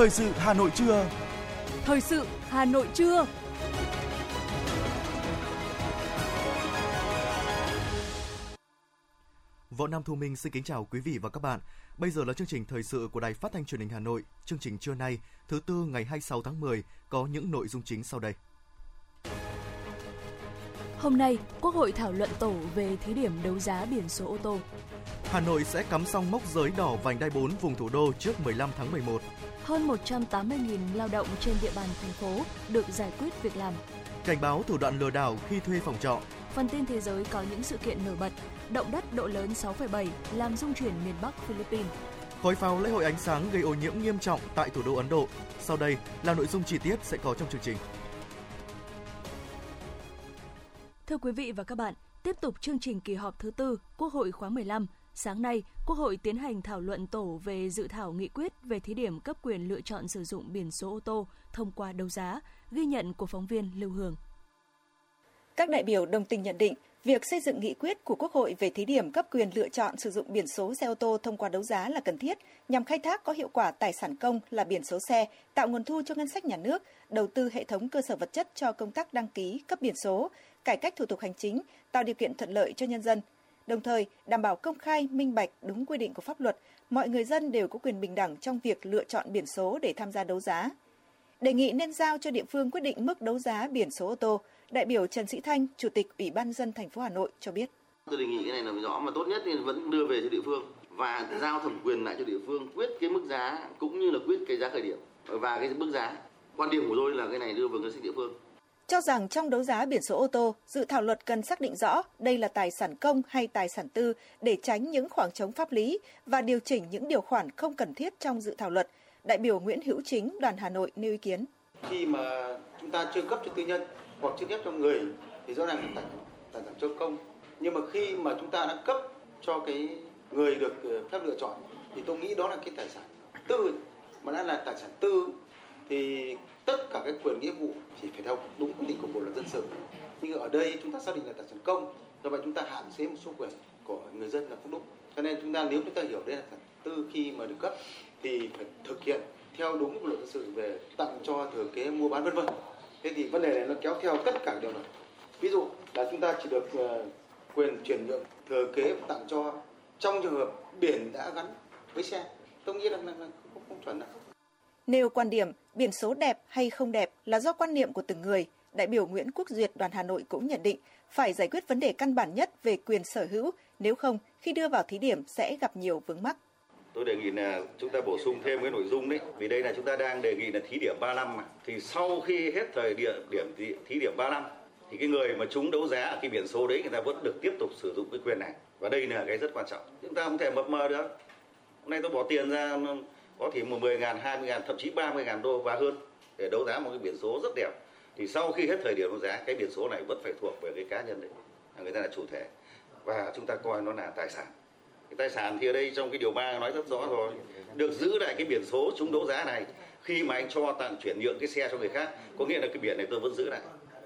Thời sự Hà Nội trưa. Thời sự Hà Nội trưa. Võ Nam Thu Minh xin kính chào quý vị và các bạn. Bây giờ là chương trình thời sự của Đài Phát thanh Truyền hình Hà Nội. Chương trình trưa nay, thứ tư ngày 26 tháng 10 có những nội dung chính sau đây. Hôm nay, Quốc hội thảo luận tổ về thí điểm đấu giá biển số ô tô. Hà Nội sẽ cắm xong mốc giới đỏ vành đai 4 vùng thủ đô trước 15 tháng 11. Hơn 180.000 lao động trên địa bàn thành phố được giải quyết việc làm. Cảnh báo thủ đoạn lừa đảo khi thuê phòng trọ. Phần tin thế giới có những sự kiện nổi bật. Động đất độ lớn 6,7 làm rung chuyển miền Bắc Philippines. Khói pháo lễ hội ánh sáng gây ô nhiễm nghiêm trọng tại thủ đô Ấn Độ. Sau đây là nội dung chi tiết sẽ có trong chương trình. Thưa quý vị và các bạn, tiếp tục chương trình kỳ họp thứ tư Quốc hội khóa 15 Sáng nay, Quốc hội tiến hành thảo luận tổ về dự thảo nghị quyết về thí điểm cấp quyền lựa chọn sử dụng biển số ô tô thông qua đấu giá, ghi nhận của phóng viên Lưu Hương. Các đại biểu đồng tình nhận định, việc xây dựng nghị quyết của Quốc hội về thí điểm cấp quyền lựa chọn sử dụng biển số xe ô tô thông qua đấu giá là cần thiết nhằm khai thác có hiệu quả tài sản công là biển số xe, tạo nguồn thu cho ngân sách nhà nước, đầu tư hệ thống cơ sở vật chất cho công tác đăng ký, cấp biển số, cải cách thủ tục hành chính, tạo điều kiện thuận lợi cho nhân dân, đồng thời đảm bảo công khai, minh bạch, đúng quy định của pháp luật, mọi người dân đều có quyền bình đẳng trong việc lựa chọn biển số để tham gia đấu giá. Đề nghị nên giao cho địa phương quyết định mức đấu giá biển số ô tô, đại biểu Trần Sĩ Thanh, Chủ tịch Ủy ban dân thành phố Hà Nội cho biết. Tôi đề nghị cái này là rõ mà tốt nhất thì vẫn đưa về cho địa phương và giao thẩm quyền lại cho địa phương quyết cái mức giá cũng như là quyết cái giá khởi điểm và cái mức giá. Quan điểm của tôi là cái này đưa vào ngân sách địa phương cho rằng trong đấu giá biển số ô tô, dự thảo luật cần xác định rõ đây là tài sản công hay tài sản tư để tránh những khoảng trống pháp lý và điều chỉnh những điều khoản không cần thiết trong dự thảo luật. Đại biểu Nguyễn Hữu Chính, đoàn Hà Nội nêu ý kiến. Khi mà chúng ta chưa cấp cho tư nhân hoặc chưa cấp cho người thì rõ ràng là tài, tài sản cho công. Nhưng mà khi mà chúng ta đã cấp cho cái người được ờ, phép lựa chọn thì tôi nghĩ đó là cái tài sản tư mà đã là tài sản tư thì tất cả các quyền nghĩa vụ chỉ phải theo đúng quy định của bộ luật dân sự. Nhưng ở đây chúng ta xác định là tài sản công do vậy chúng ta hạn chế một số quyền của người dân là không đúng. Cho nên chúng ta nếu chúng ta hiểu đây là tài tư khi mà được cấp thì phải thực hiện theo đúng bộ luật dân sự về tặng cho thừa kế mua bán vân vân. Thế thì vấn đề này nó kéo theo tất cả điều này. Ví dụ là chúng ta chỉ được ờ, quyền chuyển nhượng thừa kế tặng cho trong trường hợp biển đã gắn với xe tôi nghĩ là, là, là không, không chuẩn đâu. Nêu quan điểm biển số đẹp hay không đẹp là do quan niệm của từng người, đại biểu Nguyễn Quốc Duyệt đoàn Hà Nội cũng nhận định phải giải quyết vấn đề căn bản nhất về quyền sở hữu, nếu không khi đưa vào thí điểm sẽ gặp nhiều vướng mắc. Tôi đề nghị là chúng ta bổ sung thêm cái nội dung đấy, vì đây là chúng ta đang đề nghị là thí điểm 35 mà. Thì sau khi hết thời điểm điểm thí điểm 35 thì cái người mà chúng đấu giá ở cái biển số đấy người ta vẫn được tiếp tục sử dụng cái quyền này. Và đây là cái rất quan trọng. Chúng ta không thể mập mờ được. Hôm nay tôi bỏ tiền ra có thể 10 ngàn, 20 ngàn, thậm chí 30 ngàn đô và hơn để đấu giá một cái biển số rất đẹp. Thì sau khi hết thời điểm đấu giá cái biển số này vẫn phải thuộc về cái cá nhân đấy. À, người ta là chủ thể. Và chúng ta coi nó là tài sản. Cái tài sản thì ở đây trong cái điều 3 nói rất rõ rồi. Được giữ lại cái biển số chúng đấu giá này khi mà anh cho tặng chuyển nhượng cái xe cho người khác. Có nghĩa là cái biển này tôi vẫn giữ lại.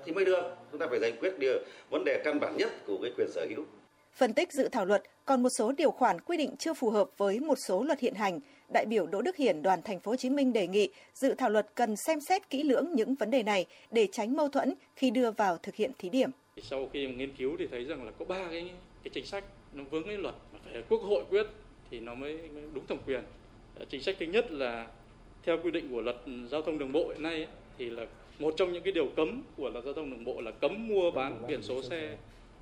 Thì mới được. Chúng ta phải giải quyết điều vấn đề căn bản nhất của cái quyền sở hữu. Phân tích dự thảo luật còn một số điều khoản quy định chưa phù hợp với một số luật hiện hành, đại biểu Đỗ Đức Hiển đoàn thành phố Hồ Chí Minh đề nghị dự thảo luật cần xem xét kỹ lưỡng những vấn đề này để tránh mâu thuẫn khi đưa vào thực hiện thí điểm. Sau khi nghiên cứu thì thấy rằng là có ba cái cái chính sách nó vướng cái luật mà phải quốc hội quyết thì nó mới, mới đúng thẩm quyền. Ờ, chính sách thứ nhất là theo quy định của luật giao thông đường bộ hiện nay ấy, thì là một trong những cái điều cấm của luật giao thông đường bộ là cấm mua bán biển số xe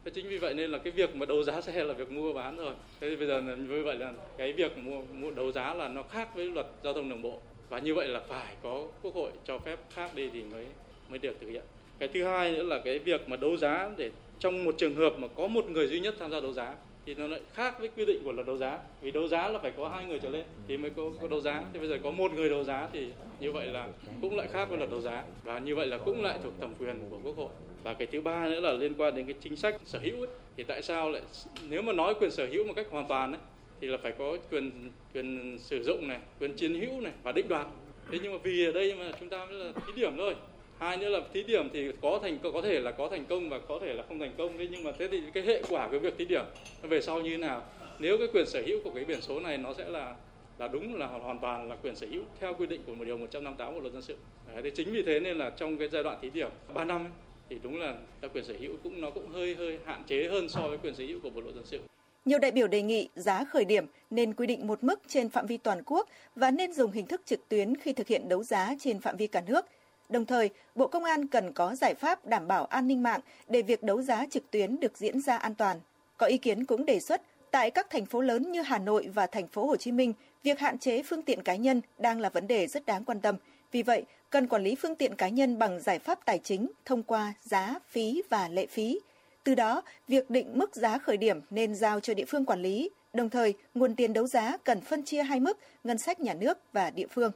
Thế chính vì vậy nên là cái việc mà đấu giá xe là việc mua bán rồi. Thế thì bây giờ là như vậy là cái việc mua, mua đấu giá là nó khác với luật giao thông đường bộ và như vậy là phải có quốc hội cho phép khác đi thì mới mới được thực hiện. Cái thứ hai nữa là cái việc mà đấu giá để trong một trường hợp mà có một người duy nhất tham gia đấu giá thì nó lại khác với quy định của luật đấu giá. Vì đấu giá là phải có hai người trở lên thì mới có, có đấu giá. Thì bây giờ có một người đấu giá thì như vậy là cũng lại khác với luật đấu giá. Và như vậy là cũng lại thuộc thẩm quyền của quốc hội. Và cái thứ ba nữa là liên quan đến cái chính sách sở hữu ấy. thì tại sao lại nếu mà nói quyền sở hữu một cách hoàn toàn ấy, thì là phải có quyền quyền sử dụng này quyền chiếm hữu này và định đoạt. Thế nhưng mà vì ở đây mà chúng ta mới là thí điểm thôi hai nữa là thí điểm thì có thành có thể là có thành công và có thể là không thành công đấy nhưng mà thế thì cái hệ quả của việc thí điểm về sau như thế nào nếu cái quyền sở hữu của cái biển số này nó sẽ là là đúng là hoàn toàn là quyền sở hữu theo quy định của một điều 158 bộ luật dân sự. Đấy, thì chính vì thế nên là trong cái giai đoạn thí điểm 3 năm ấy, thì đúng là cái quyền sở hữu cũng nó cũng hơi hơi hạn chế hơn so với quyền sở hữu của bộ luật dân sự. Nhiều đại biểu đề nghị giá khởi điểm nên quy định một mức trên phạm vi toàn quốc và nên dùng hình thức trực tuyến khi thực hiện đấu giá trên phạm vi cả nước. Đồng thời, Bộ Công an cần có giải pháp đảm bảo an ninh mạng để việc đấu giá trực tuyến được diễn ra an toàn. Có ý kiến cũng đề xuất tại các thành phố lớn như Hà Nội và thành phố Hồ Chí Minh, việc hạn chế phương tiện cá nhân đang là vấn đề rất đáng quan tâm. Vì vậy, cần quản lý phương tiện cá nhân bằng giải pháp tài chính thông qua giá, phí và lệ phí. Từ đó, việc định mức giá khởi điểm nên giao cho địa phương quản lý, đồng thời nguồn tiền đấu giá cần phân chia hai mức ngân sách nhà nước và địa phương.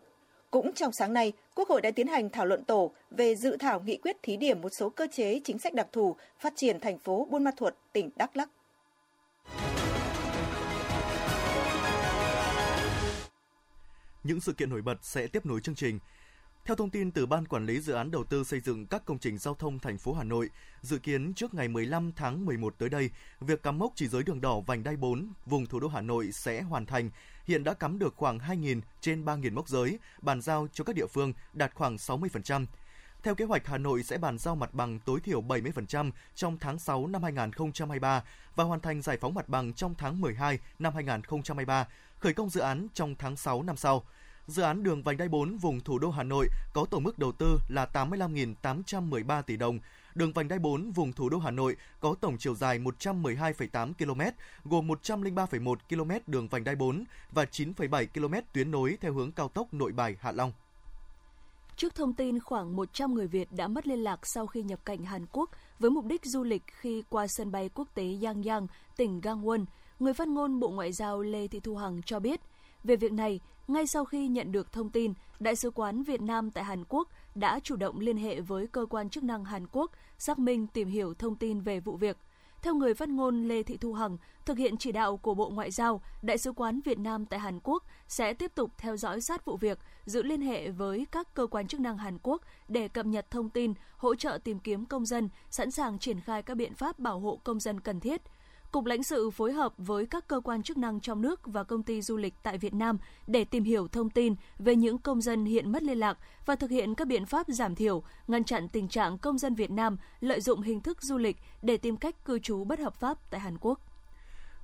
Cũng trong sáng nay, Quốc hội đã tiến hành thảo luận tổ về dự thảo nghị quyết thí điểm một số cơ chế chính sách đặc thù phát triển thành phố Buôn Ma Thuột, tỉnh Đắk Lắk. Những sự kiện nổi bật sẽ tiếp nối chương trình. Theo thông tin từ Ban Quản lý Dự án Đầu tư xây dựng các công trình giao thông thành phố Hà Nội, dự kiến trước ngày 15 tháng 11 tới đây, việc cắm mốc chỉ giới đường đỏ vành đai 4 vùng thủ đô Hà Nội sẽ hoàn thành. Hiện đã cắm được khoảng 2.000 trên 3.000 mốc giới, bàn giao cho các địa phương đạt khoảng 60%. Theo kế hoạch, Hà Nội sẽ bàn giao mặt bằng tối thiểu 70% trong tháng 6 năm 2023 và hoàn thành giải phóng mặt bằng trong tháng 12 năm 2023, khởi công dự án trong tháng 6 năm sau. Dự án đường vành đai 4 vùng thủ đô Hà Nội có tổng mức đầu tư là 85.813 tỷ đồng. Đường vành đai 4 vùng thủ đô Hà Nội có tổng chiều dài 112,8 km, gồm 103,1 km đường vành đai 4 và 9,7 km tuyến nối theo hướng cao tốc Nội Bài Hạ Long. Trước thông tin khoảng 100 người Việt đã mất liên lạc sau khi nhập cảnh Hàn Quốc với mục đích du lịch khi qua sân bay quốc tế Yangyang, tỉnh Gangwon, người phát ngôn Bộ Ngoại giao Lê Thị Thu Hằng cho biết, về việc này, ngay sau khi nhận được thông tin, Đại sứ quán Việt Nam tại Hàn Quốc đã chủ động liên hệ với cơ quan chức năng Hàn Quốc xác minh tìm hiểu thông tin về vụ việc. Theo người phát ngôn Lê Thị Thu Hằng, thực hiện chỉ đạo của Bộ Ngoại giao, Đại sứ quán Việt Nam tại Hàn Quốc sẽ tiếp tục theo dõi sát vụ việc, giữ liên hệ với các cơ quan chức năng Hàn Quốc để cập nhật thông tin, hỗ trợ tìm kiếm công dân, sẵn sàng triển khai các biện pháp bảo hộ công dân cần thiết – Cục lãnh sự phối hợp với các cơ quan chức năng trong nước và công ty du lịch tại Việt Nam để tìm hiểu thông tin về những công dân hiện mất liên lạc và thực hiện các biện pháp giảm thiểu, ngăn chặn tình trạng công dân Việt Nam lợi dụng hình thức du lịch để tìm cách cư trú bất hợp pháp tại Hàn Quốc.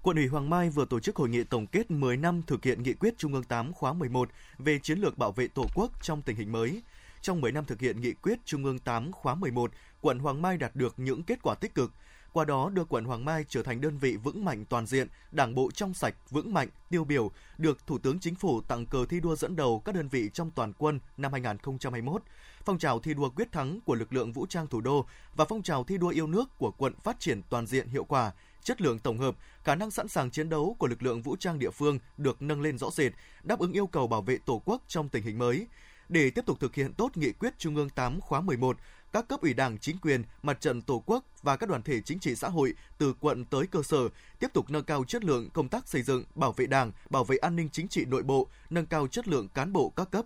Quận ủy Hoàng Mai vừa tổ chức hội nghị tổng kết 10 năm thực hiện nghị quyết Trung ương 8 khóa 11 về chiến lược bảo vệ Tổ quốc trong tình hình mới. Trong 10 năm thực hiện nghị quyết Trung ương 8 khóa 11, quận Hoàng Mai đạt được những kết quả tích cực, qua đó đưa quận Hoàng Mai trở thành đơn vị vững mạnh toàn diện, đảng bộ trong sạch, vững mạnh, tiêu biểu, được Thủ tướng Chính phủ tặng cờ thi đua dẫn đầu các đơn vị trong toàn quân năm 2021, phong trào thi đua quyết thắng của lực lượng vũ trang thủ đô và phong trào thi đua yêu nước của quận phát triển toàn diện hiệu quả, chất lượng tổng hợp, khả năng sẵn sàng chiến đấu của lực lượng vũ trang địa phương được nâng lên rõ rệt, đáp ứng yêu cầu bảo vệ Tổ quốc trong tình hình mới. Để tiếp tục thực hiện tốt nghị quyết Trung ương 8 khóa 11, các cấp ủy Đảng, chính quyền, mặt trận Tổ quốc và các đoàn thể chính trị xã hội từ quận tới cơ sở tiếp tục nâng cao chất lượng công tác xây dựng, bảo vệ Đảng, bảo vệ an ninh chính trị nội bộ, nâng cao chất lượng cán bộ các cấp.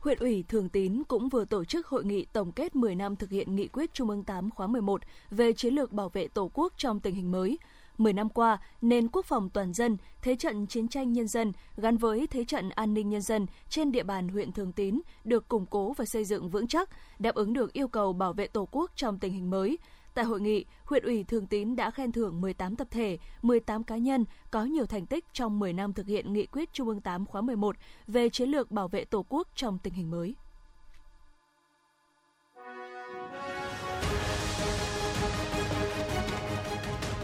Huyện ủy Thường Tín cũng vừa tổ chức hội nghị tổng kết 10 năm thực hiện nghị quyết Trung ương 8 khóa 11 về chiến lược bảo vệ Tổ quốc trong tình hình mới – 10 năm qua, nền quốc phòng toàn dân, thế trận chiến tranh nhân dân gắn với thế trận an ninh nhân dân trên địa bàn huyện Thường Tín được củng cố và xây dựng vững chắc, đáp ứng được yêu cầu bảo vệ Tổ quốc trong tình hình mới. Tại hội nghị, huyện ủy Thường Tín đã khen thưởng 18 tập thể, 18 cá nhân có nhiều thành tích trong 10 năm thực hiện nghị quyết Trung ương 8 khóa 11 về chiến lược bảo vệ Tổ quốc trong tình hình mới.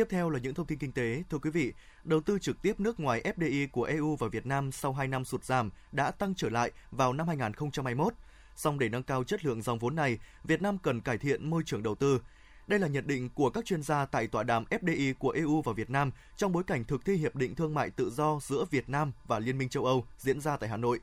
Tiếp theo là những thông tin kinh tế. Thưa quý vị, đầu tư trực tiếp nước ngoài FDI của EU vào Việt Nam sau 2 năm sụt giảm đã tăng trở lại vào năm 2021. Song để nâng cao chất lượng dòng vốn này, Việt Nam cần cải thiện môi trường đầu tư. Đây là nhận định của các chuyên gia tại tọa đàm FDI của EU và Việt Nam trong bối cảnh thực thi hiệp định thương mại tự do giữa Việt Nam và Liên minh châu Âu diễn ra tại Hà Nội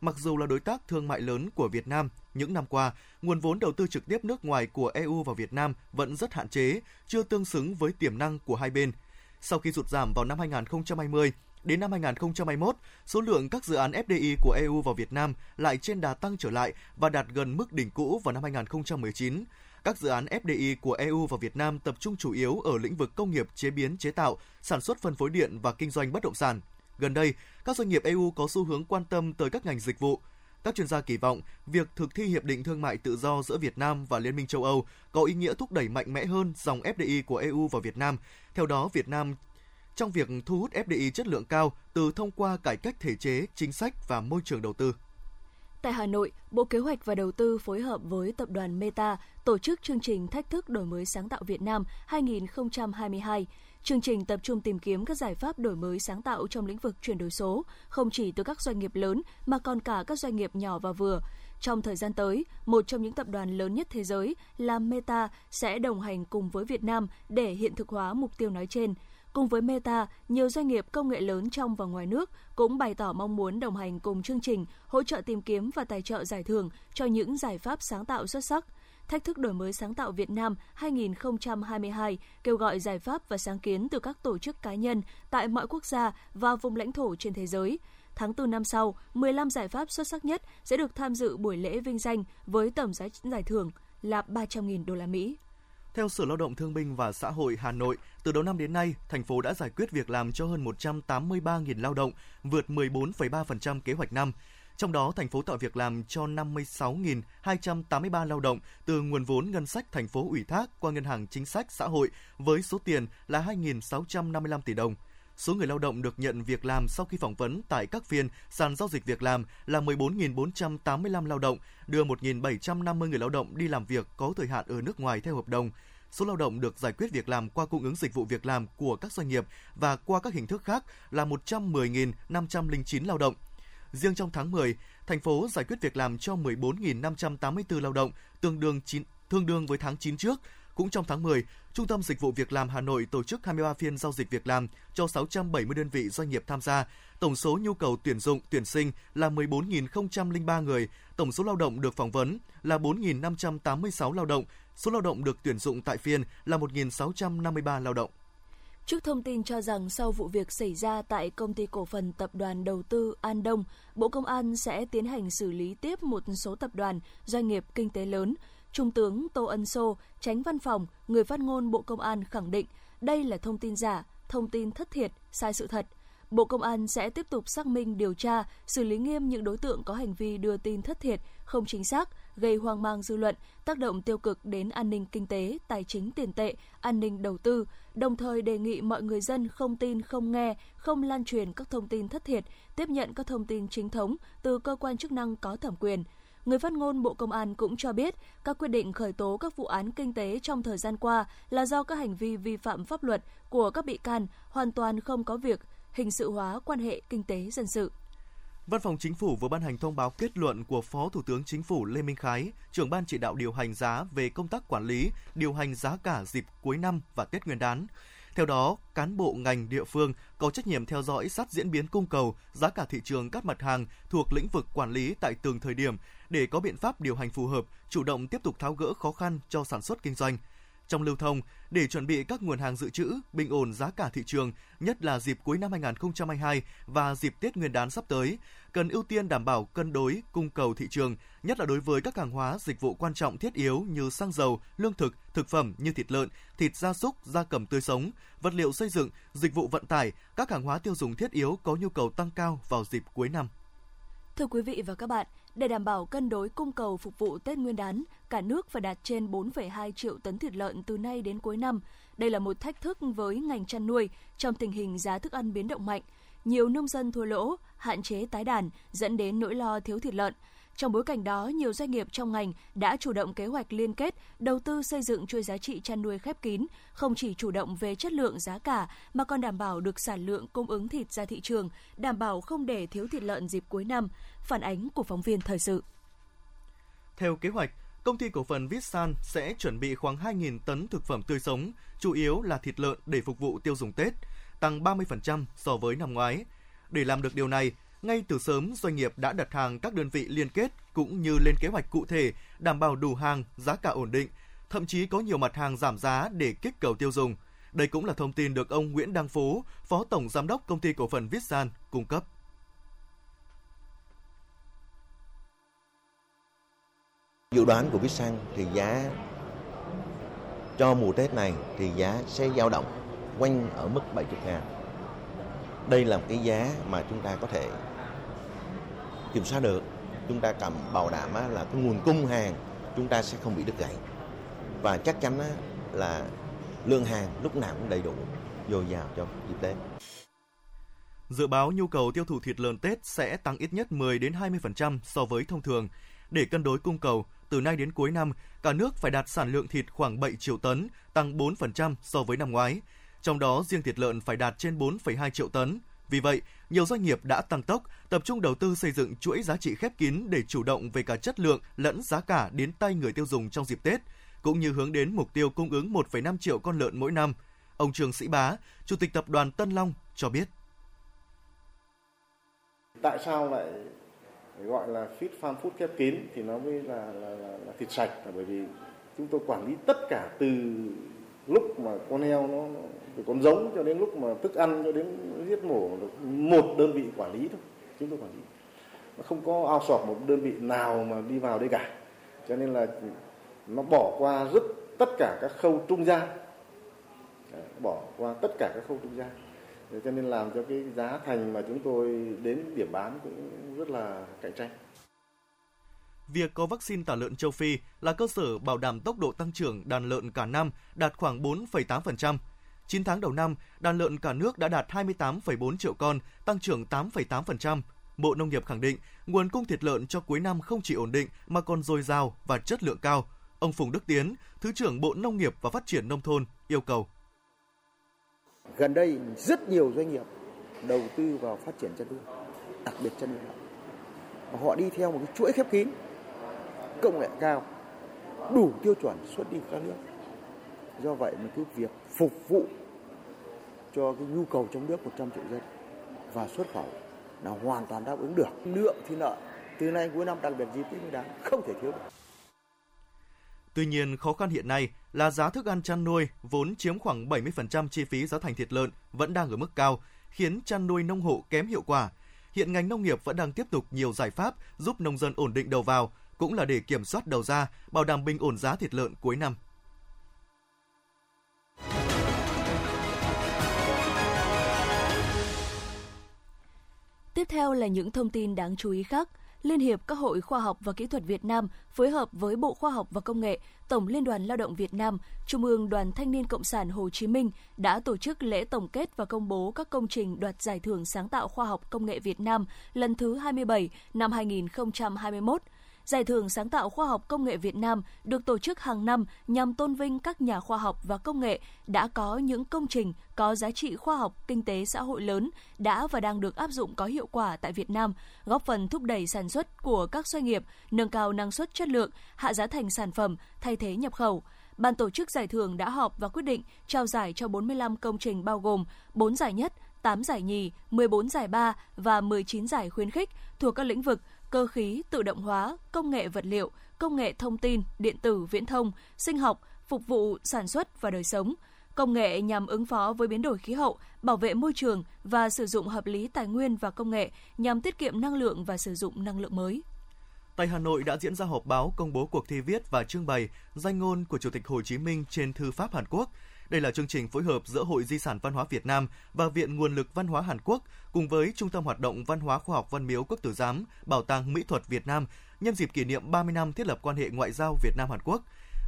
mặc dù là đối tác thương mại lớn của Việt Nam, những năm qua, nguồn vốn đầu tư trực tiếp nước ngoài của EU vào Việt Nam vẫn rất hạn chế, chưa tương xứng với tiềm năng của hai bên. Sau khi sụt giảm vào năm 2020, Đến năm 2021, số lượng các dự án FDI của EU vào Việt Nam lại trên đà tăng trở lại và đạt gần mức đỉnh cũ vào năm 2019. Các dự án FDI của EU vào Việt Nam tập trung chủ yếu ở lĩnh vực công nghiệp chế biến chế tạo, sản xuất phân phối điện và kinh doanh bất động sản. Gần đây, các doanh nghiệp EU có xu hướng quan tâm tới các ngành dịch vụ. Các chuyên gia kỳ vọng việc thực thi hiệp định thương mại tự do giữa Việt Nam và Liên minh châu Âu có ý nghĩa thúc đẩy mạnh mẽ hơn dòng FDI của EU vào Việt Nam. Theo đó, Việt Nam trong việc thu hút FDI chất lượng cao từ thông qua cải cách thể chế, chính sách và môi trường đầu tư. Tại Hà Nội, Bộ Kế hoạch và Đầu tư phối hợp với tập đoàn Meta tổ chức chương trình Thách thức đổi mới sáng tạo Việt Nam 2022. Chương trình tập trung tìm kiếm các giải pháp đổi mới sáng tạo trong lĩnh vực chuyển đổi số, không chỉ từ các doanh nghiệp lớn mà còn cả các doanh nghiệp nhỏ và vừa. Trong thời gian tới, một trong những tập đoàn lớn nhất thế giới là Meta sẽ đồng hành cùng với Việt Nam để hiện thực hóa mục tiêu nói trên – Cùng với Meta, nhiều doanh nghiệp công nghệ lớn trong và ngoài nước cũng bày tỏ mong muốn đồng hành cùng chương trình, hỗ trợ tìm kiếm và tài trợ giải thưởng cho những giải pháp sáng tạo xuất sắc. Thách thức đổi mới sáng tạo Việt Nam 2022 kêu gọi giải pháp và sáng kiến từ các tổ chức cá nhân tại mọi quốc gia và vùng lãnh thổ trên thế giới. Tháng 4 năm sau, 15 giải pháp xuất sắc nhất sẽ được tham dự buổi lễ vinh danh với tổng giá giải thưởng là 300.000 đô la Mỹ. Theo Sở Lao động Thương binh và Xã hội Hà Nội, từ đầu năm đến nay, thành phố đã giải quyết việc làm cho hơn 183.000 lao động, vượt 14,3% kế hoạch năm. Trong đó, thành phố tạo việc làm cho 56.283 lao động từ nguồn vốn ngân sách thành phố ủy thác qua Ngân hàng Chính sách Xã hội với số tiền là 2.655 tỷ đồng – số người lao động được nhận việc làm sau khi phỏng vấn tại các phiên sàn giao dịch việc làm là 14.485 lao động, đưa 1.750 người lao động đi làm việc có thời hạn ở nước ngoài theo hợp đồng. Số lao động được giải quyết việc làm qua cung ứng dịch vụ việc làm của các doanh nghiệp và qua các hình thức khác là 110.509 lao động. Riêng trong tháng 10, thành phố giải quyết việc làm cho 14.584 lao động, tương đương 9, tương đương với tháng 9 trước, cũng trong tháng 10, Trung tâm Dịch vụ Việc làm Hà Nội tổ chức 23 phiên giao dịch việc làm cho 670 đơn vị doanh nghiệp tham gia. Tổng số nhu cầu tuyển dụng, tuyển sinh là 14.003 người, tổng số lao động được phỏng vấn là 4.586 lao động, số lao động được tuyển dụng tại phiên là 1.653 lao động. Trước thông tin cho rằng sau vụ việc xảy ra tại công ty cổ phần tập đoàn đầu tư An Đông, Bộ Công an sẽ tiến hành xử lý tiếp một số tập đoàn, doanh nghiệp kinh tế lớn Trung tướng Tô Ân Sô, tránh văn phòng, người phát ngôn Bộ Công an khẳng định đây là thông tin giả, thông tin thất thiệt, sai sự thật. Bộ Công an sẽ tiếp tục xác minh điều tra, xử lý nghiêm những đối tượng có hành vi đưa tin thất thiệt, không chính xác, gây hoang mang dư luận, tác động tiêu cực đến an ninh kinh tế, tài chính tiền tệ, an ninh đầu tư, đồng thời đề nghị mọi người dân không tin, không nghe, không lan truyền các thông tin thất thiệt, tiếp nhận các thông tin chính thống từ cơ quan chức năng có thẩm quyền – Người phát ngôn Bộ Công an cũng cho biết các quyết định khởi tố các vụ án kinh tế trong thời gian qua là do các hành vi vi phạm pháp luật của các bị can hoàn toàn không có việc hình sự hóa quan hệ kinh tế dân sự. Văn phòng Chính phủ vừa ban hành thông báo kết luận của Phó Thủ tướng Chính phủ Lê Minh Khái, trưởng ban chỉ đạo điều hành giá về công tác quản lý, điều hành giá cả dịp cuối năm và Tết Nguyên đán. Theo đó, cán bộ ngành địa phương có trách nhiệm theo dõi sát diễn biến cung cầu, giá cả thị trường các mặt hàng thuộc lĩnh vực quản lý tại từng thời điểm để có biện pháp điều hành phù hợp, chủ động tiếp tục tháo gỡ khó khăn cho sản xuất kinh doanh. Trong lưu thông, để chuẩn bị các nguồn hàng dự trữ, bình ổn giá cả thị trường, nhất là dịp cuối năm 2022 và dịp Tết Nguyên đán sắp tới, cần ưu tiên đảm bảo cân đối cung cầu thị trường, nhất là đối với các hàng hóa dịch vụ quan trọng thiết yếu như xăng dầu, lương thực, thực phẩm như thịt lợn, thịt gia súc, gia cầm tươi sống, vật liệu xây dựng, dịch vụ vận tải, các hàng hóa tiêu dùng thiết yếu có nhu cầu tăng cao vào dịp cuối năm. Thưa quý vị và các bạn, để đảm bảo cân đối cung cầu phục vụ Tết Nguyên đán, cả nước phải đạt trên 4,2 triệu tấn thịt lợn từ nay đến cuối năm. Đây là một thách thức với ngành chăn nuôi trong tình hình giá thức ăn biến động mạnh. Nhiều nông dân thua lỗ, hạn chế tái đàn dẫn đến nỗi lo thiếu thịt lợn. Trong bối cảnh đó, nhiều doanh nghiệp trong ngành đã chủ động kế hoạch liên kết, đầu tư xây dựng chuỗi giá trị chăn nuôi khép kín, không chỉ chủ động về chất lượng giá cả mà còn đảm bảo được sản lượng cung ứng thịt ra thị trường, đảm bảo không để thiếu thịt lợn dịp cuối năm. Phản ánh của phóng viên thời sự. Theo kế hoạch, công ty cổ phần Vitsan sẽ chuẩn bị khoảng 2.000 tấn thực phẩm tươi sống, chủ yếu là thịt lợn để phục vụ tiêu dùng Tết, tăng 30% so với năm ngoái. Để làm được điều này, ngay từ sớm doanh nghiệp đã đặt hàng các đơn vị liên kết cũng như lên kế hoạch cụ thể, đảm bảo đủ hàng, giá cả ổn định, thậm chí có nhiều mặt hàng giảm giá để kích cầu tiêu dùng. Đây cũng là thông tin được ông Nguyễn Đăng Phú, Phó Tổng Giám đốc Công ty Cổ phần Vitsan cung cấp. Dự đoán của Vitsan thì giá cho mùa Tết này thì giá sẽ dao động quanh ở mức 70 ngàn. Đây là một cái giá mà chúng ta có thể kiểm soát được. Chúng ta cầm bảo đảm là cái nguồn cung hàng chúng ta sẽ không bị đứt gãy. Và chắc chắn là lượng hàng lúc nào cũng đầy đủ, dồi dào cho dịp Tết. Dự báo nhu cầu tiêu thụ thịt lợn Tết sẽ tăng ít nhất 10 đến 20% so với thông thường. Để cân đối cung cầu, từ nay đến cuối năm, cả nước phải đạt sản lượng thịt khoảng 7 triệu tấn, tăng 4% so với năm ngoái. Trong đó, riêng thịt lợn phải đạt trên 4,2 triệu tấn. Vì vậy, nhiều doanh nghiệp đã tăng tốc, tập trung đầu tư xây dựng chuỗi giá trị khép kín để chủ động về cả chất lượng lẫn giá cả đến tay người tiêu dùng trong dịp Tết, cũng như hướng đến mục tiêu cung ứng 1,5 triệu con lợn mỗi năm. Ông Trương Sĩ Bá, Chủ tịch Tập đoàn Tân Long cho biết. Tại sao lại gọi là feed farm food khép kín thì nó mới là, là, là, là thịt sạch là bởi vì chúng tôi quản lý tất cả từ lúc mà con heo nó, từ con giống cho đến lúc mà thức ăn cho đến giết mổ được một đơn vị quản lý thôi chúng tôi quản lý. Mà không có ao sọt một đơn vị nào mà đi vào đây cả. Cho nên là nó bỏ qua rất tất cả các khâu trung gian. Bỏ qua tất cả các khâu trung gian. Cho nên làm cho cái giá thành mà chúng tôi đến điểm bán cũng rất là cạnh tranh. Việc có vaccine tả lợn châu Phi là cơ sở bảo đảm tốc độ tăng trưởng đàn lợn cả năm đạt khoảng 4,8%. 9 tháng đầu năm, đàn lợn cả nước đã đạt 28,4 triệu con, tăng trưởng 8,8%. Bộ Nông nghiệp khẳng định, nguồn cung thịt lợn cho cuối năm không chỉ ổn định mà còn dồi dào và chất lượng cao. Ông Phùng Đức Tiến, Thứ trưởng Bộ Nông nghiệp và Phát triển Nông thôn, yêu cầu. Gần đây rất nhiều doanh nghiệp đầu tư vào phát triển chăn nuôi, đặc biệt chăn nuôi Và họ đi theo một cái chuỗi khép kín, công nghệ cao, đủ tiêu chuẩn xuất đi các nước. Do vậy mà cái việc phục vụ cho cái nhu cầu trong nước 100 triệu dân và xuất khẩu là hoàn toàn đáp ứng được. Lượng thì nợ từ nay cuối năm đặc biệt dịp Tết Nguyên đán không thể thiếu được. Tuy nhiên, khó khăn hiện nay là giá thức ăn chăn nuôi vốn chiếm khoảng 70% chi phí giá thành thịt lợn vẫn đang ở mức cao, khiến chăn nuôi nông hộ kém hiệu quả. Hiện ngành nông nghiệp vẫn đang tiếp tục nhiều giải pháp giúp nông dân ổn định đầu vào, cũng là để kiểm soát đầu ra, bảo đảm bình ổn giá thịt lợn cuối năm. Tiếp theo là những thông tin đáng chú ý khác. Liên hiệp các hội khoa học và kỹ thuật Việt Nam phối hợp với Bộ Khoa học và Công nghệ, Tổng Liên đoàn Lao động Việt Nam, Trung ương Đoàn Thanh niên Cộng sản Hồ Chí Minh đã tổ chức lễ tổng kết và công bố các công trình đoạt giải thưởng sáng tạo khoa học công nghệ Việt Nam lần thứ 27 năm 2021 Giải thưởng sáng tạo khoa học công nghệ Việt Nam được tổ chức hàng năm nhằm tôn vinh các nhà khoa học và công nghệ đã có những công trình có giá trị khoa học, kinh tế xã hội lớn đã và đang được áp dụng có hiệu quả tại Việt Nam, góp phần thúc đẩy sản xuất của các doanh nghiệp, nâng cao năng suất chất lượng, hạ giá thành sản phẩm, thay thế nhập khẩu. Ban tổ chức giải thưởng đã họp và quyết định trao giải cho 45 công trình bao gồm 4 giải nhất, 8 giải nhì, 14 giải ba và 19 giải khuyến khích thuộc các lĩnh vực cơ khí, tự động hóa, công nghệ vật liệu, công nghệ thông tin, điện tử, viễn thông, sinh học, phục vụ sản xuất và đời sống, công nghệ nhằm ứng phó với biến đổi khí hậu, bảo vệ môi trường và sử dụng hợp lý tài nguyên và công nghệ nhằm tiết kiệm năng lượng và sử dụng năng lượng mới. Tại Hà Nội đã diễn ra họp báo công bố cuộc thi viết và trưng bày danh ngôn của Chủ tịch Hồ Chí Minh trên thư pháp Hàn Quốc. Đây là chương trình phối hợp giữa Hội Di sản Văn hóa Việt Nam và Viện Nguồn lực Văn hóa Hàn Quốc cùng với Trung tâm Hoạt động Văn hóa Khoa học Văn miếu Quốc tử giám, Bảo tàng Mỹ thuật Việt Nam nhân dịp kỷ niệm 30 năm thiết lập quan hệ ngoại giao Việt Nam Hàn Quốc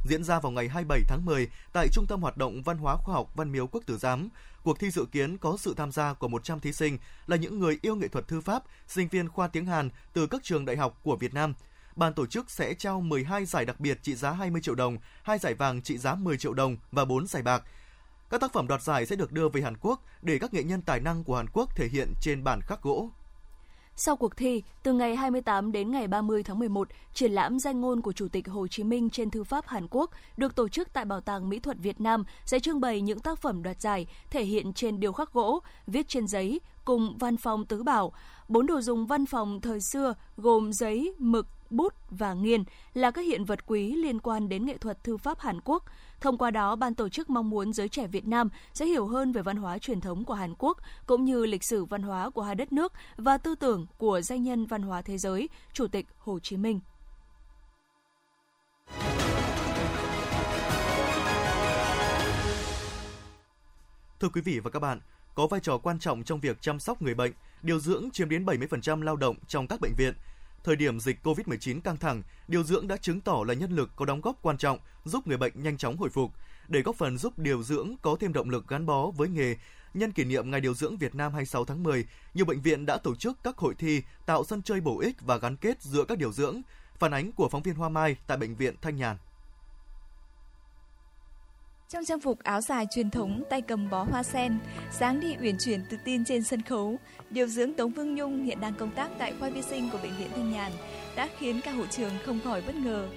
diễn ra vào ngày 27 tháng 10 tại Trung tâm Hoạt động Văn hóa Khoa học Văn miếu Quốc tử giám. Cuộc thi dự kiến có sự tham gia của 100 thí sinh là những người yêu nghệ thuật thư pháp, sinh viên khoa tiếng Hàn từ các trường đại học của Việt Nam – ban tổ chức sẽ trao 12 giải đặc biệt trị giá 20 triệu đồng, 2 giải vàng trị giá 10 triệu đồng và 4 giải bạc. Các tác phẩm đoạt giải sẽ được đưa về Hàn Quốc để các nghệ nhân tài năng của Hàn Quốc thể hiện trên bản khắc gỗ. Sau cuộc thi, từ ngày 28 đến ngày 30 tháng 11, triển lãm danh ngôn của Chủ tịch Hồ Chí Minh trên thư pháp Hàn Quốc được tổ chức tại Bảo tàng Mỹ thuật Việt Nam sẽ trưng bày những tác phẩm đoạt giải thể hiện trên điêu khắc gỗ, viết trên giấy cùng văn phòng tứ bảo. Bốn đồ dùng văn phòng thời xưa gồm giấy, mực, bút và nghiền là các hiện vật quý liên quan đến nghệ thuật thư pháp Hàn Quốc. Thông qua đó, ban tổ chức mong muốn giới trẻ Việt Nam sẽ hiểu hơn về văn hóa truyền thống của Hàn Quốc cũng như lịch sử văn hóa của hai đất nước và tư tưởng của danh nhân văn hóa thế giới, Chủ tịch Hồ Chí Minh. Thưa quý vị và các bạn, có vai trò quan trọng trong việc chăm sóc người bệnh, điều dưỡng chiếm đến 70% lao động trong các bệnh viện. Thời điểm dịch COVID-19 căng thẳng, điều dưỡng đã chứng tỏ là nhân lực có đóng góp quan trọng giúp người bệnh nhanh chóng hồi phục. Để góp phần giúp điều dưỡng có thêm động lực gắn bó với nghề, nhân kỷ niệm Ngày Điều dưỡng Việt Nam 26 tháng 10, nhiều bệnh viện đã tổ chức các hội thi tạo sân chơi bổ ích và gắn kết giữa các điều dưỡng. Phản ánh của phóng viên Hoa Mai tại bệnh viện Thanh Nhàn. Trong trang phục áo dài truyền thống, tay cầm bó hoa sen, dáng đi uyển chuyển tự tin trên sân khấu, điều dưỡng Tống Vương Nhung hiện đang công tác tại khoa vi sinh của bệnh viện Thanh Nhàn đã khiến cả hội trường không khỏi bất ngờ.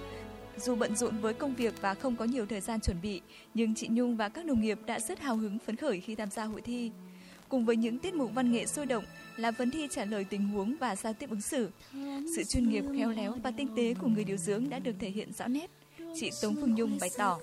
Dù bận rộn với công việc và không có nhiều thời gian chuẩn bị, nhưng chị Nhung và các đồng nghiệp đã rất hào hứng phấn khởi khi tham gia hội thi. Cùng với những tiết mục văn nghệ sôi động là vấn thi trả lời tình huống và giao tiếp ứng xử. Sự chuyên nghiệp, khéo léo và tinh tế của người điều dưỡng đã được thể hiện rõ nét. Chị Tống Phương Nhung bày tỏ.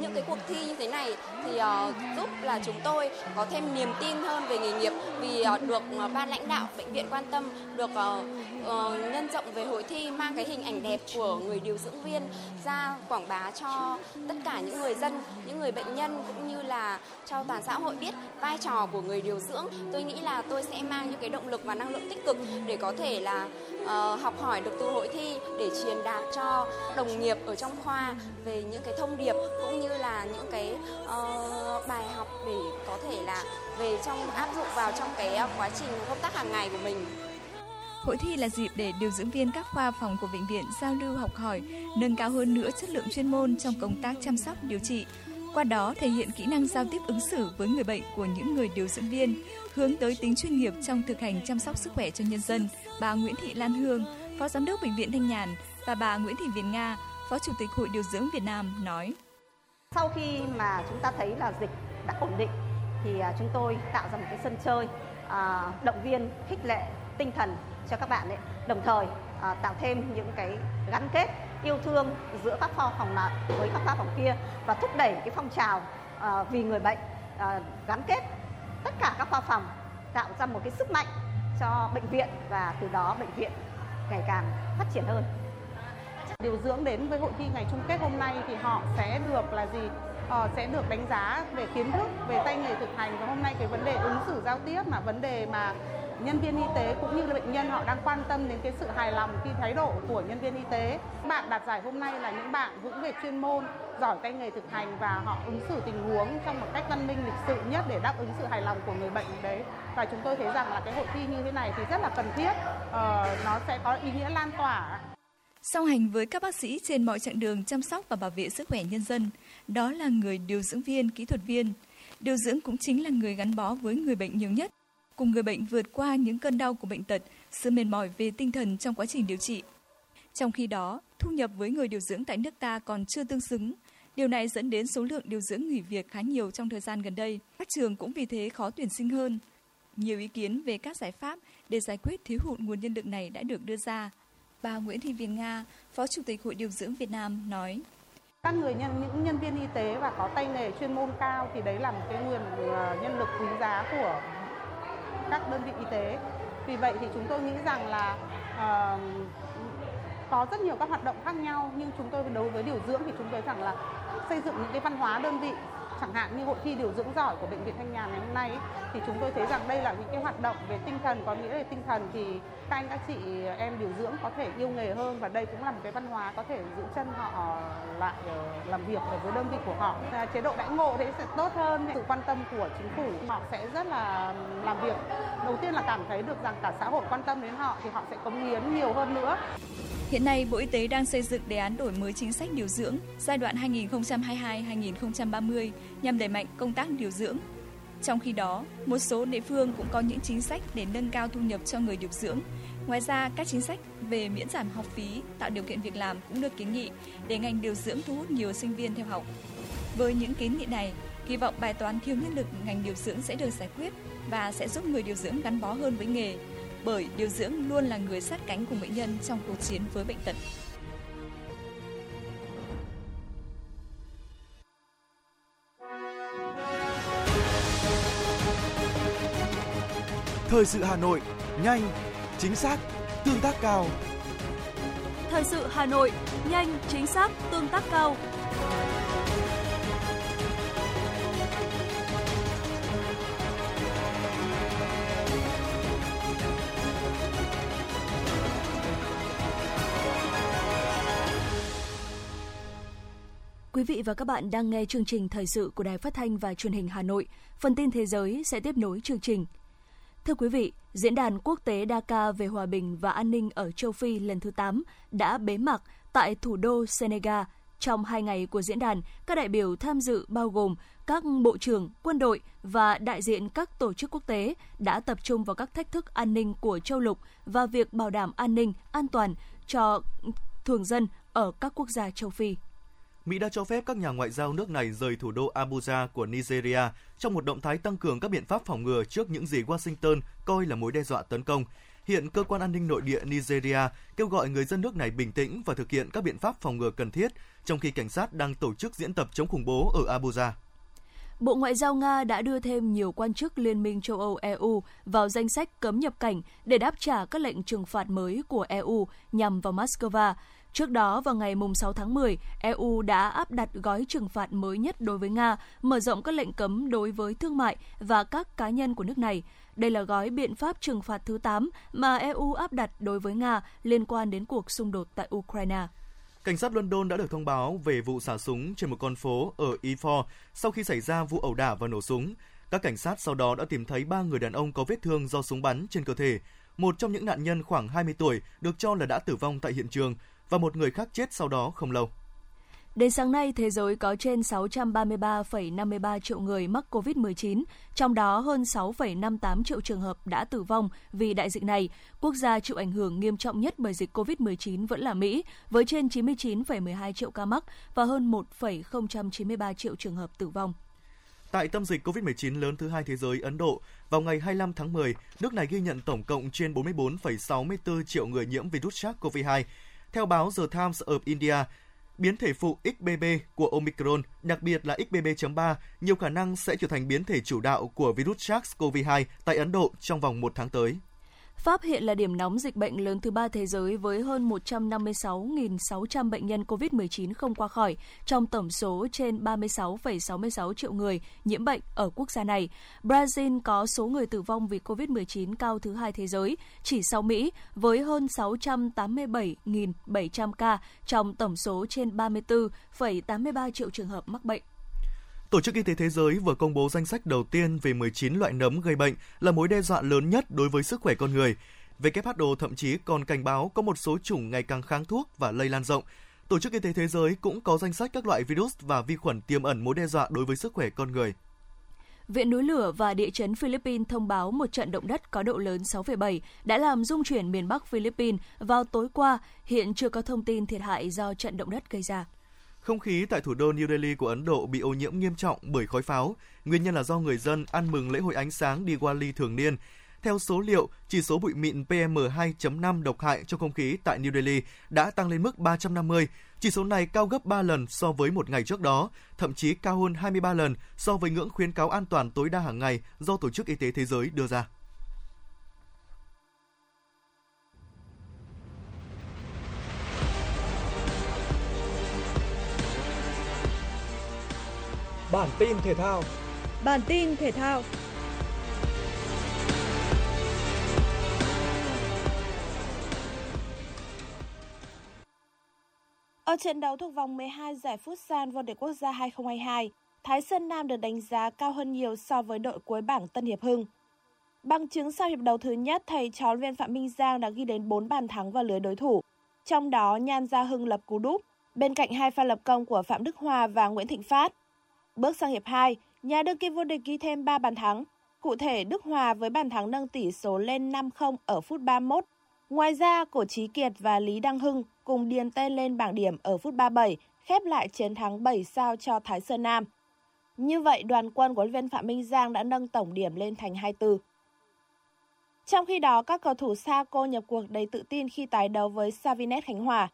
Những cái cuộc thi như thế này thì uh, giúp là chúng tôi có thêm niềm tin hơn về nghề nghiệp vì uh, được uh, ban lãnh đạo bệnh viện quan tâm được uh, uh, nhân rộng về hội thi mang cái hình ảnh đẹp của người điều dưỡng viên ra quảng bá cho tất cả những người dân những người bệnh nhân cũng như là cho toàn xã hội biết vai trò của người điều dưỡng. Tôi nghĩ là tôi sẽ mang những cái động lực và năng lượng tích cực để có thể là uh, học hỏi được từ hội thi để truyền đạt cho đồng nghiệp ở trong trong khoa về những cái thông điệp cũng như là những cái uh, bài học để có thể là về trong áp dụng vào trong cái ờ, quá trình công tác hàng ngày của mình. Hội thi là dịp để điều dưỡng viên các khoa phòng của bệnh viện giao lưu học hỏi, nâng cao hơn nữa chất lượng chuyên môn trong công tác chăm sóc điều trị. Qua đó thể hiện kỹ năng giao tiếp ứng xử với người bệnh của những người điều dưỡng viên, hướng tới tính chuyên nghiệp trong thực hành chăm sóc sức khỏe cho nhân dân. Bà Nguyễn Thị Lan Hương, Phó Giám đốc Bệnh viện Thanh Nhàn và bà Nguyễn Thị Việt Nga, Phó Chủ tịch Hội Điều dưỡng Việt Nam nói. Sau khi mà chúng ta thấy là dịch đã ổn định thì à, chúng tôi tạo ra một cái sân chơi à, động viên, khích lệ tinh thần cho các bạn ấy, đồng thời à, tạo thêm những cái gắn kết yêu thương giữa các khoa phòng này với các khoa phòng kia và thúc đẩy cái phong trào à, vì người bệnh à, gắn kết tất cả các khoa phòng tạo ra một cái sức mạnh cho bệnh viện và từ đó bệnh viện ngày càng phát triển hơn. Điều dưỡng đến với hội thi ngày chung kết hôm nay thì họ sẽ được là gì? Ờ, sẽ được đánh giá về kiến thức, về tay nghề thực hành và hôm nay cái vấn đề ứng xử giao tiếp mà vấn đề mà nhân viên y tế cũng như là bệnh nhân họ đang quan tâm đến cái sự hài lòng khi thái độ của nhân viên y tế. Bạn đạt giải hôm nay là những bạn vững về chuyên môn, giỏi tay nghề thực hành và họ ứng xử tình huống trong một cách văn minh lịch sự nhất để đáp ứng sự hài lòng của người bệnh đấy. Và chúng tôi thấy rằng là cái hội thi như thế này thì rất là cần thiết, ờ, nó sẽ có ý nghĩa lan tỏa Song hành với các bác sĩ trên mọi chặng đường chăm sóc và bảo vệ sức khỏe nhân dân, đó là người điều dưỡng viên, kỹ thuật viên. Điều dưỡng cũng chính là người gắn bó với người bệnh nhiều nhất, cùng người bệnh vượt qua những cơn đau của bệnh tật, sự mệt mỏi về tinh thần trong quá trình điều trị. Trong khi đó, thu nhập với người điều dưỡng tại nước ta còn chưa tương xứng. Điều này dẫn đến số lượng điều dưỡng nghỉ việc khá nhiều trong thời gian gần đây. Các trường cũng vì thế khó tuyển sinh hơn. Nhiều ý kiến về các giải pháp để giải quyết thiếu hụt nguồn nhân lực này đã được đưa ra. Bà Nguyễn Thị Viên Nga, Phó Chủ tịch Hội Điều dưỡng Việt Nam nói. Các người nhân những nhân viên y tế và có tay nghề chuyên môn cao thì đấy là một cái nguồn ờ, nhân lực quý giá của các đơn vị y tế. Vì vậy thì chúng tôi nghĩ rằng là uh, có rất nhiều các hoạt động khác nhau nhưng chúng tôi đối với điều dưỡng thì chúng tôi rằng là xây dựng những cái văn hóa đơn vị chẳng hạn như hội thi điều dưỡng giỏi của bệnh viện thanh nhàn ngày hôm nay thì chúng tôi thấy rằng đây là những cái hoạt động về tinh thần có nghĩa là tinh thần thì các anh các chị em điều dưỡng có thể yêu nghề hơn và đây cũng là một cái văn hóa có thể giữ chân họ lại ờ, làm việc ở với đơn vị của họ. Chế độ đãi ngộ thế sẽ tốt hơn sự quan tâm của chính phủ. Họ sẽ rất là làm việc. Đầu tiên là cảm thấy được rằng cả xã hội quan tâm đến họ thì họ sẽ cống hiến nhiều hơn nữa. Hiện nay, Bộ Y tế đang xây dựng đề án đổi mới chính sách điều dưỡng giai đoạn 2022-2030 nhằm đẩy mạnh công tác điều dưỡng. Trong khi đó, một số địa phương cũng có những chính sách để nâng cao thu nhập cho người điều dưỡng. Ngoài ra, các chính sách về miễn giảm học phí, tạo điều kiện việc làm cũng được kiến nghị để ngành điều dưỡng thu hút nhiều sinh viên theo học. Với những kiến nghị này, kỳ vọng bài toán thiếu nhân lực ngành điều dưỡng sẽ được giải quyết và sẽ giúp người điều dưỡng gắn bó hơn với nghề, bởi điều dưỡng luôn là người sát cánh cùng bệnh nhân trong cuộc chiến với bệnh tật. Thời sự Hà Nội, nhanh, chính xác, tương tác cao. Thời sự Hà Nội, nhanh, chính xác, tương tác cao. Quý vị và các bạn đang nghe chương trình thời sự của Đài Phát thanh và Truyền hình Hà Nội. Phần tin thế giới sẽ tiếp nối chương trình. Thưa quý vị, Diễn đàn Quốc tế Dakar về hòa bình và an ninh ở châu Phi lần thứ 8 đã bế mạc tại thủ đô Senegal. Trong hai ngày của diễn đàn, các đại biểu tham dự bao gồm các bộ trưởng, quân đội và đại diện các tổ chức quốc tế đã tập trung vào các thách thức an ninh của châu lục và việc bảo đảm an ninh, an toàn cho thường dân ở các quốc gia châu Phi. Mỹ đã cho phép các nhà ngoại giao nước này rời thủ đô Abuja của Nigeria trong một động thái tăng cường các biện pháp phòng ngừa trước những gì Washington coi là mối đe dọa tấn công. Hiện cơ quan an ninh nội địa Nigeria kêu gọi người dân nước này bình tĩnh và thực hiện các biện pháp phòng ngừa cần thiết, trong khi cảnh sát đang tổ chức diễn tập chống khủng bố ở Abuja. Bộ Ngoại giao Nga đã đưa thêm nhiều quan chức Liên minh châu Âu EU vào danh sách cấm nhập cảnh để đáp trả các lệnh trừng phạt mới của EU nhằm vào Moscow. Trước đó, vào ngày 6 tháng 10, EU đã áp đặt gói trừng phạt mới nhất đối với Nga, mở rộng các lệnh cấm đối với thương mại và các cá nhân của nước này. Đây là gói biện pháp trừng phạt thứ 8 mà EU áp đặt đối với Nga liên quan đến cuộc xung đột tại Ukraine. Cảnh sát London đã được thông báo về vụ xả súng trên một con phố ở E4 sau khi xảy ra vụ ẩu đả và nổ súng. Các cảnh sát sau đó đã tìm thấy ba người đàn ông có vết thương do súng bắn trên cơ thể. Một trong những nạn nhân khoảng 20 tuổi được cho là đã tử vong tại hiện trường và một người khác chết sau đó không lâu. Đến sáng nay, thế giới có trên 633,53 triệu người mắc COVID-19, trong đó hơn 6,58 triệu trường hợp đã tử vong vì đại dịch này. Quốc gia chịu ảnh hưởng nghiêm trọng nhất bởi dịch COVID-19 vẫn là Mỹ, với trên 99,12 triệu ca mắc và hơn 1,093 triệu trường hợp tử vong. Tại tâm dịch COVID-19 lớn thứ hai thế giới Ấn Độ, vào ngày 25 tháng 10, nước này ghi nhận tổng cộng trên 44,64 triệu người nhiễm virus SARS-CoV-2. Theo báo The Times of India, biến thể phụ XBB của Omicron, đặc biệt là XBB.3, nhiều khả năng sẽ trở thành biến thể chủ đạo của virus SARS-CoV-2 tại Ấn Độ trong vòng một tháng tới. Pháp hiện là điểm nóng dịch bệnh lớn thứ ba thế giới với hơn 156.600 bệnh nhân COVID-19 không qua khỏi trong tổng số trên 36,66 triệu người nhiễm bệnh ở quốc gia này. Brazil có số người tử vong vì COVID-19 cao thứ hai thế giới, chỉ sau Mỹ với hơn 687.700 ca trong tổng số trên 34,83 triệu trường hợp mắc bệnh. Tổ chức Y tế Thế giới vừa công bố danh sách đầu tiên về 19 loại nấm gây bệnh là mối đe dọa lớn nhất đối với sức khỏe con người. WHO thậm chí còn cảnh báo có một số chủng ngày càng kháng thuốc và lây lan rộng. Tổ chức Y tế Thế giới cũng có danh sách các loại virus và vi khuẩn tiềm ẩn mối đe dọa đối với sức khỏe con người. Viện núi lửa và địa chấn Philippines thông báo một trận động đất có độ lớn 6,7 đã làm rung chuyển miền Bắc Philippines vào tối qua. Hiện chưa có thông tin thiệt hại do trận động đất gây ra. Không khí tại thủ đô New Delhi của Ấn Độ bị ô nhiễm nghiêm trọng bởi khói pháo. Nguyên nhân là do người dân ăn mừng lễ hội ánh sáng Diwali thường niên. Theo số liệu, chỉ số bụi mịn PM2.5 độc hại trong không khí tại New Delhi đã tăng lên mức 350. Chỉ số này cao gấp 3 lần so với một ngày trước đó, thậm chí cao hơn 23 lần so với ngưỡng khuyến cáo an toàn tối đa hàng ngày do Tổ chức Y tế Thế giới đưa ra. Bản tin thể thao. Bản tin thể thao. Ở trận đấu thuộc vòng 12 giải Futsal vô địch quốc gia 2022, Thái Sơn Nam được đánh giá cao hơn nhiều so với đội cuối bảng Tân Hiệp Hưng. Bằng chứng sau hiệp đấu thứ nhất, thầy trò viên Phạm Minh Giang đã ghi đến 4 bàn thắng vào lưới đối thủ. Trong đó, Nhan Gia Hưng lập cú đúp, bên cạnh hai pha lập công của Phạm Đức Hòa và Nguyễn Thịnh Phát. Bước sang hiệp 2, Nhà đương kim vô địch ghi thêm 3 bàn thắng. Cụ thể, Đức Hòa với bàn thắng nâng tỷ số lên 5-0 ở phút 31. Ngoài ra, Cổ Trí Kiệt và Lý Đăng Hưng cùng điền tên lên bảng điểm ở phút 37, khép lại chiến thắng 7 sao cho Thái Sơn Nam. Như vậy, đoàn quân của huấn viên Phạm Minh Giang đã nâng tổng điểm lên thành 24. Trong khi đó, các cầu thủ Sa Cô nhập cuộc đầy tự tin khi tái đấu với Savinet Khánh Hòa.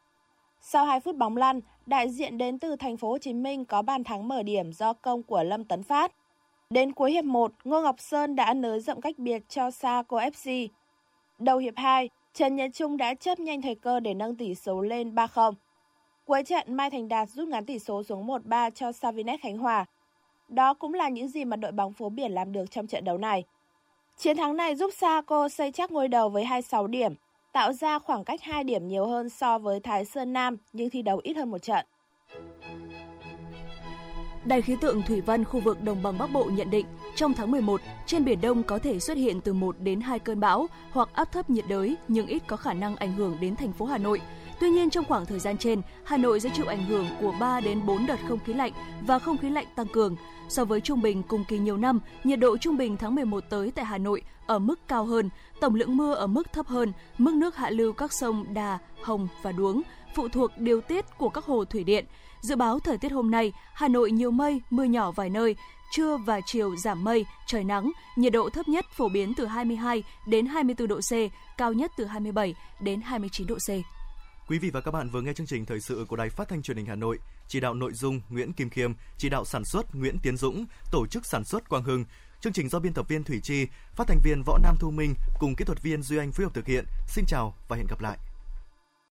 Sau 2 phút bóng lăn, đại diện đến từ thành phố Hồ Chí Minh có bàn thắng mở điểm do công của Lâm Tấn Phát. Đến cuối hiệp 1, Ngô Ngọc Sơn đã nới rộng cách biệt cho Saco FC. Đầu hiệp 2, Trần Nhật Trung đã chấp nhanh thời cơ để nâng tỷ số lên 3-0. Cuối trận, Mai Thành Đạt rút ngắn tỷ số xuống 1-3 cho Savinet Khánh Hòa. Đó cũng là những gì mà đội bóng phố biển làm được trong trận đấu này. Chiến thắng này giúp Saco xây chắc ngôi đầu với 26 điểm, tạo ra khoảng cách 2 điểm nhiều hơn so với Thái Sơn Nam nhưng thi đấu ít hơn một trận. Đài khí tượng thủy văn khu vực đồng bằng Bắc Bộ nhận định trong tháng 11, trên biển Đông có thể xuất hiện từ 1 đến 2 cơn bão hoặc áp thấp nhiệt đới nhưng ít có khả năng ảnh hưởng đến thành phố Hà Nội. Tuy nhiên trong khoảng thời gian trên, Hà Nội sẽ chịu ảnh hưởng của 3 đến 4 đợt không khí lạnh và không khí lạnh tăng cường. So với trung bình cùng kỳ nhiều năm, nhiệt độ trung bình tháng 11 tới tại Hà Nội ở mức cao hơn, tổng lượng mưa ở mức thấp hơn, mức nước hạ lưu các sông Đà, Hồng và Đuống phụ thuộc điều tiết của các hồ thủy điện. Dự báo thời tiết hôm nay, Hà Nội nhiều mây, mưa nhỏ vài nơi, trưa và chiều giảm mây, trời nắng, nhiệt độ thấp nhất phổ biến từ 22 đến 24 độ C, cao nhất từ 27 đến 29 độ C. Quý vị và các bạn vừa nghe chương trình thời sự của Đài Phát thanh Truyền hình Hà Nội, chỉ đạo nội dung Nguyễn Kim Khiêm, chỉ đạo sản xuất Nguyễn Tiến Dũng, tổ chức sản xuất Quang Hưng. Chương trình do biên tập viên Thủy Chi, phát thanh viên Võ Nam Thu Minh cùng kỹ thuật viên Duy Anh phối hợp thực hiện. Xin chào và hẹn gặp lại.